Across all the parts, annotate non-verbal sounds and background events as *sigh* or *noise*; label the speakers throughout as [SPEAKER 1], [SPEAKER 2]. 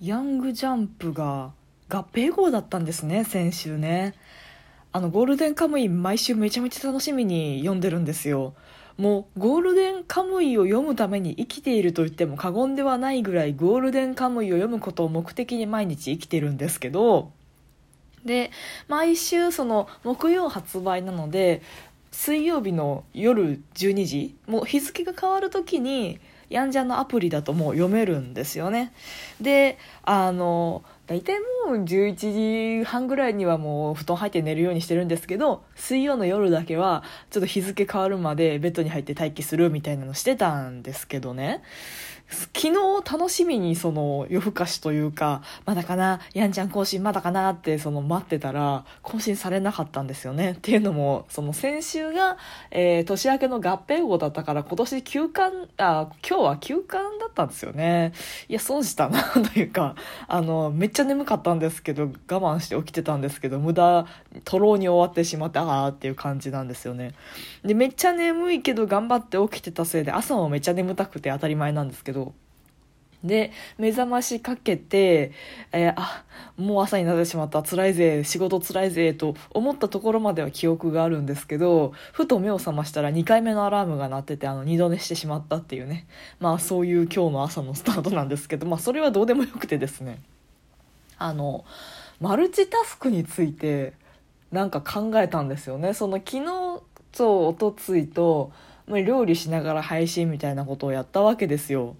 [SPEAKER 1] ヤングジャンプが合併号だったんですね先週ね。あのゴールデンカムイ毎週めちゃめちゃ楽しみに読んでるんですよ。もうゴールデンカムイを読むために生きていると言っても過言ではないぐらいゴールデンカムイを読むことを目的に毎日生きてるんですけど。で毎週その木曜発売なので水曜日の夜12時もう日付が変わる時にやんじゃのアプリだともう読めるんですよね。であの大体もう11時半ぐらいにはもう布団入って寝るようにしてるんですけど水曜の夜だけはちょっと日付変わるまでベッドに入って待機するみたいなのしてたんですけどね。昨日楽しみにその夜更かしというか、まだかな、やんちゃん更新まだかなってその待ってたら、更新されなかったんですよね。っていうのも、その先週が、えー、年明けの合併号だったから今年休館、あ、今日は休館だったんですよね。いや、損したなというか、あの、めっちゃ眠かったんですけど、我慢して起きてたんですけど、無駄、とろうに終わってしまって、ああっていう感じなんですよね。で、めっちゃ眠いけど頑張って起きてたせいで、朝もめっちゃ眠たくて当たり前なんですけど、で目覚ましかけて、えー、あもう朝になってしまった。辛いぜ。仕事辛いぜ。と思ったところまでは記憶があるんですけどふと目を覚ましたら2回目のアラームが鳴っててあの二度寝してしまったっていうね。まあそういう今日の朝のスタートなんですけどまあそれはどうでもよくてですね。あのマルチタスクについてなんか考えたんですよね。その昨日とおとついと料理しながら配信みたいなことをやったわけですよ。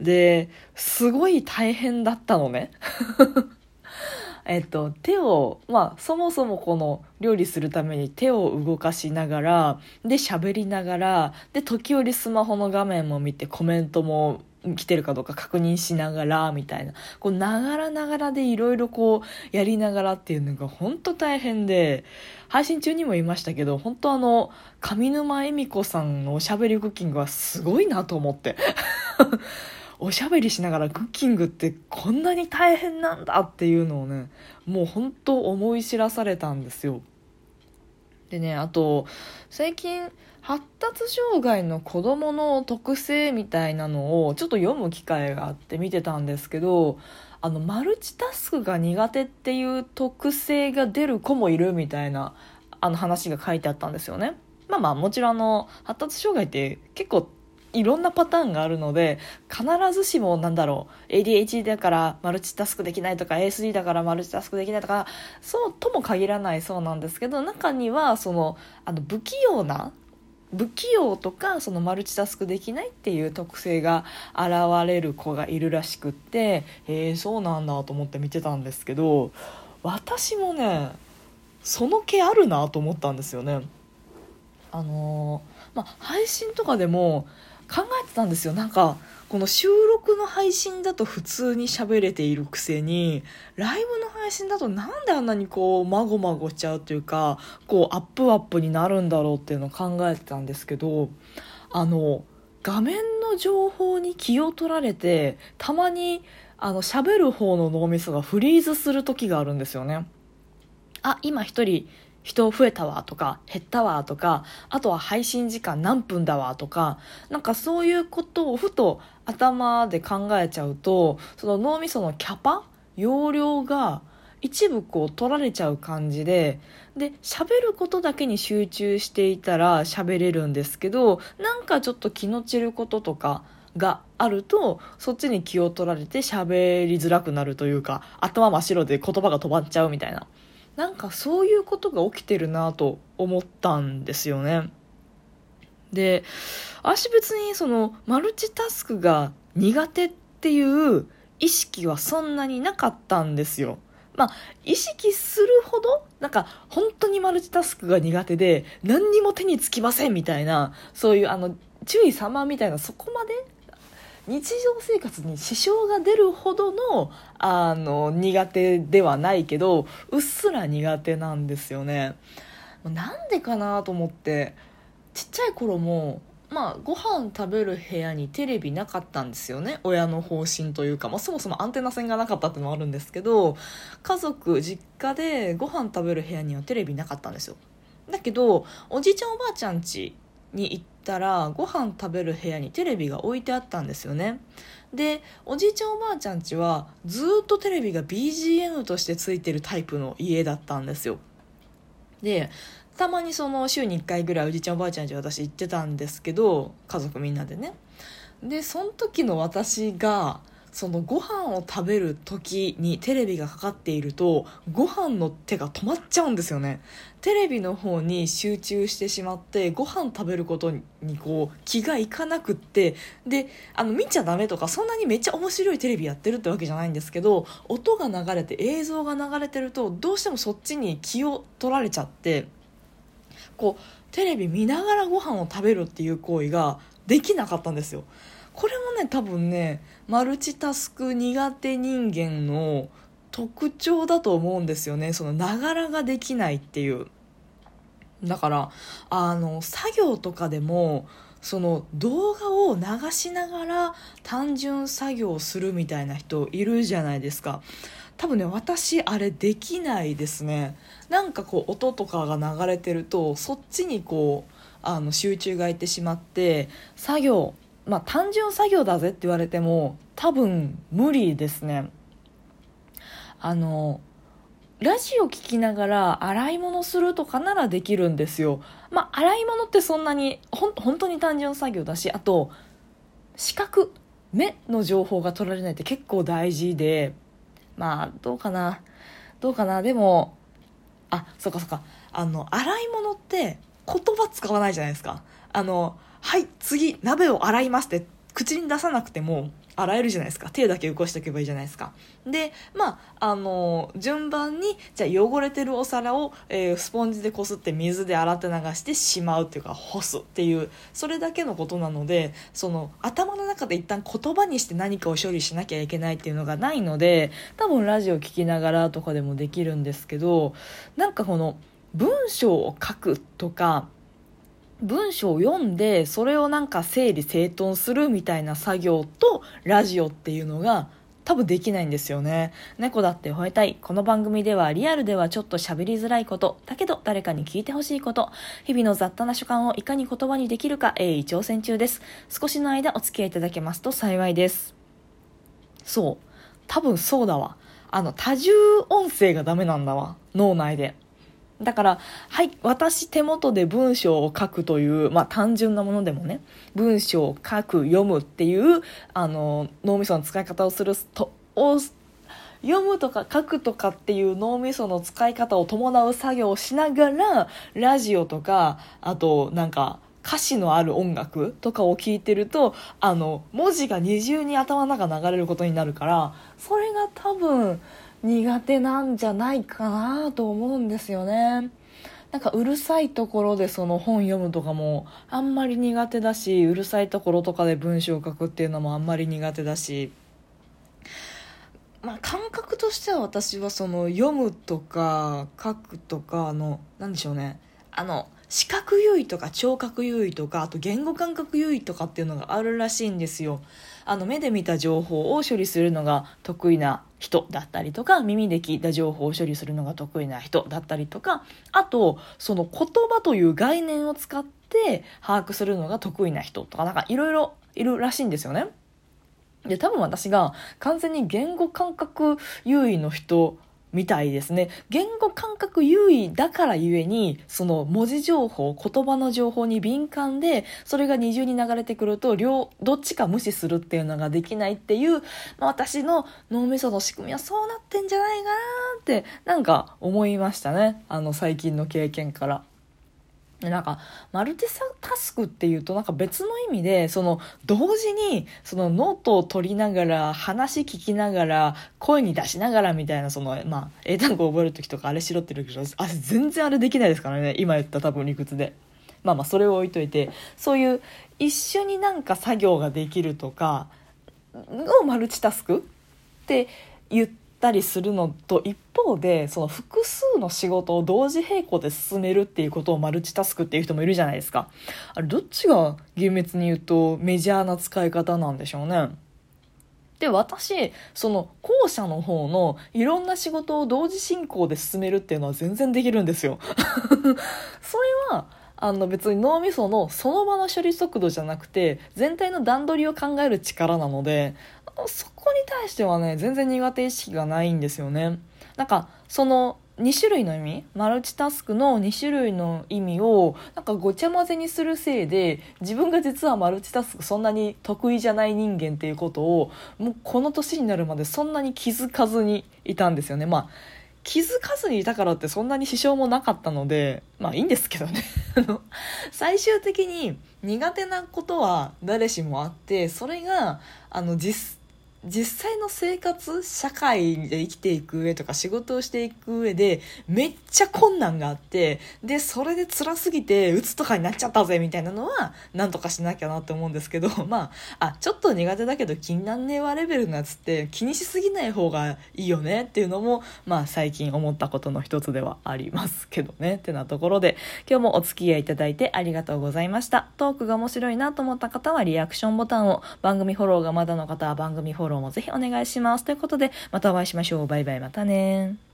[SPEAKER 1] で、すごい大変だったのね。*laughs* えっと、手を、まあ、そもそもこの料理するために手を動かしながら、で、喋りながら、で、時折スマホの画面も見てコメントも来てるかどうか確認しながら、みたいな。こう、ながらながらでいろいろこう、やりながらっていうのが本当大変で、配信中にも言いましたけど、本当あの、上沼恵美子さんのおしゃべりクッキングはすごいなと思って。おしゃべりしながらクッキングってこんなに大変なんだっていうのをねもう本当思い知らされたんですよでねあと最近発達障害の子どもの特性みたいなのをちょっと読む機会があって見てたんですけどあのマルチタスクが苦手っていう特性が出る子もいるみたいなあの話が書いてあったんですよね。まあまあもちろんあの発達障害って結構いろんなパターンがあるので必ずしもなんだろう ADHD だからマルチタスクできないとか ASD だからマルチタスクできないとかそうとも限らないそうなんですけど中にはそのあの不器用な不器用とかそのマルチタスクできないっていう特性が現れる子がいるらしくってへえ、そうなんだと思って見てたんですけど私もねその気あるなと思ったんですよね。あのー、まあ、配信とかでも考えてたんですよなんかこの収録の配信だと普通に喋れているくせにライブの配信だとなんであんなにこうまごまごしちゃうというかこうアップアップになるんだろうっていうのを考えてたんですけどあの画面の情報に気を取られてたまにあの喋る方の脳みそがフリーズする時があるんですよね。あ今一人人増えたわとか減ったわとかあとは配信時間何分だわとかなんかそういうことをふと頭で考えちゃうとその脳みそのキャパ容量が一部こう取られちゃう感じでで喋ることだけに集中していたら喋れるんですけどなんかちょっと気の散ることとかがあるとそっちに気を取られて喋りづらくなるというか頭真っ白で言葉が飛ばっちゃうみたいな。なんかそういうことが起きてるなと思ったんですよね。で、私別にそのマルチタスクが苦手っていう意識はそんなになかったんですよ。まあ、意識するほど、なんか、本当にマルチタスクが苦手で、何にも手につきませんみたいな、そういう、あの、注意様みたいな、そこまで日常生活に支障が出るほどのあの苦手ではないけどうっすら苦手なんですよね。なんでかなと思ってちっちゃい頃もまあご飯食べる部屋にテレビなかったんですよね。親の方針というか、まあ、そもそもアンテナ線がなかったっていうのもあるんですけど家族実家でご飯食べる部屋にはテレビなかったんですよ。だけどおじいちゃんおばあちゃんちに行ったらご飯食べる部屋にテレビが置いてあったんですよね。でおじいちゃんおばあちゃんちはずっとテレビが BGM としてついてるタイプの家だったんですよ。でたまにその週に1回ぐらいおじいちゃんおばあちゃんち私行ってたんですけど家族みんなでね。でその時の私がそのご飯を食べる時にテレビがかかっているとご飯の手が止まっちゃうんですよね。テレビの方に集中してしまってご飯食べることにこう気がいかなくってであの見ちゃダメとかそんなにめっちゃ面白いテレビやってるってわけじゃないんですけど音が流れて映像が流れてるとどうしてもそっちに気を取られちゃってこうテレビ見ながらご飯を食べるっていう行為ができなかったんですよ。これもね多分ねマルチタスク苦手人間の特徴だと思うんですよね。そのながらができないっていう。だからあの作業とかでもその動画を流しながら単純作業するみたいな人いるじゃないですか。多分ね私あれできないですね。なんかこう音とかが流れてるとそっちにこうあの集中がいってしまって作業まあ単純作業だぜって言われても多分無理ですね。あのラジオ聞きながら洗い物するとかならできるんですよ。まあ洗い物ってそんなにほん本当に単純作業だしあと視覚目の情報が取られないって結構大事でまあどうかな。どうかな。でもあそっかそっか。あの洗い物って言葉使わないじゃないですか。あのはい次鍋を洗いますって口に出さなくても洗えるじゃないですか。手だけ動かしておけばいいじゃないですか。でまああの順番にじゃあ汚れてるお皿を、えー、スポンジでこすって水で洗って流してしまうっていうか干すっていうそれだけのことなのでその頭の中で一旦言葉にして何かを処理しなきゃいけないっていうのがないので多分ラジオ聞きながらとかでもできるんですけどなんかこの文章を書くとか文章を読んでそれをなんか整理整頓するみたいな作業とラジオっていうのが多分できないんですよね。猫だって吠えたい。この番組ではリアルではちょっと喋りづらいこと、だけど誰かに聞いてほしいこと、日々の雑多な所感をいかに言葉にできるか鋭意挑戦中です。少しの間お付き合いいただけますと幸いです。そう。多分そうだわ。あの、多重音声がダメなんだわ。脳内で。だから、はい、私手元で文章を書くという、まあ単純なものでもね、文章を書く、読むっていう、あの、脳みその使い方をすると、を読むとか書くとかっていう脳みその使い方を伴う作業をしながら、ラジオとか、あとなんか、歌詞のある音楽とかを聞いてるとあの文字が二重に頭の中流れることになるからそれが多分苦手なんじゃないかなと思うんですよね。なんかうるさいところでその本読むとかもあんまり苦手だしうるさいところとかで文章を書くっていうのもあんまり苦手だし。まあ感覚としては私はその読むとか書くとかの何でしょうね。あの視覚優位とか聴覚優位とかあと言語感覚優位とかっていうのがあるらしいんですよ。あの目で見た情報を処理するのが得意な人だったりとか耳で聞いた情報を処理するのが得意な人だったりとかあとその言葉という概念を使って把握するのが得意な人とかなんかいろいろいるらしいんですよね。で多分私が完全に言語感覚優位の人みたいですね。言語感覚優位だからゆえに、その文字情報、言葉の情報に敏感で、それが二重に流れてくると、両、どっちか無視するっていうのができないっていう、まあ、私の脳みその仕組みはそうなってんじゃないかなって、なんか思いましたね。あの最近の経験から。なんかマルチタスクっていうとなんか別の意味でその同時にそのノートを取りながら話聞きながら声に出しながらみたいなそのまあ英単語を覚える時とかあれしろってるけどあ全然あれできないですからね。今言った多分理屈で。まあまあそれを置いといてそういう一緒になんか作業ができるとかをマルチタスクって言ってたりするのと一方でその複数の仕事を同時並行で進めるっていうことをマルチタスクっていう人もいるじゃないですか。あれどっちが厳密に言うとメジャーな使い方なんでしょうね。で私その後者の方のいろんな仕事を同時進行で進めるっていうのは全然できるんですよ。*laughs* それはあの別に脳みそのその場の処理速度じゃなくて全体の段取りを考える力なのでそこに対してはね全然苦手意識がないんですよね。なんかその2種類の意味？マルチタスクの2種類の意味をなんかごちゃ混ぜにするせいで自分が実はマルチタスクそんなに得意じゃない人間っていうことをもうこの年になるまでそんなに気づかずにいたんですよね。まあ気づかずにいたからってそんなに支障もなかったのでまあいいんですけどね。*laughs* 最終的に苦手なことは誰しもあってそれがあの実実際の生活社会で生きていく上とか仕事をしていく上でめっちゃ困難があってでそれで辛すぎて鬱とかになっちゃったぜみたいなのはなんとかしなきゃなって思うんですけど *laughs* まああちょっと苦手だけど気になんねえわレベルのやつって気にしすぎない方がいいよねっていうのもまあ最近思ったことの一つではありますけどねってなところで今日もお付き合いいただいてありがとうございました。トークが面白いなと思った方はリアクションボタンを番組フォローがまだの方は番組フォローローもぜひお願いします。ということで、またお会いしましょう。バイバイ、またね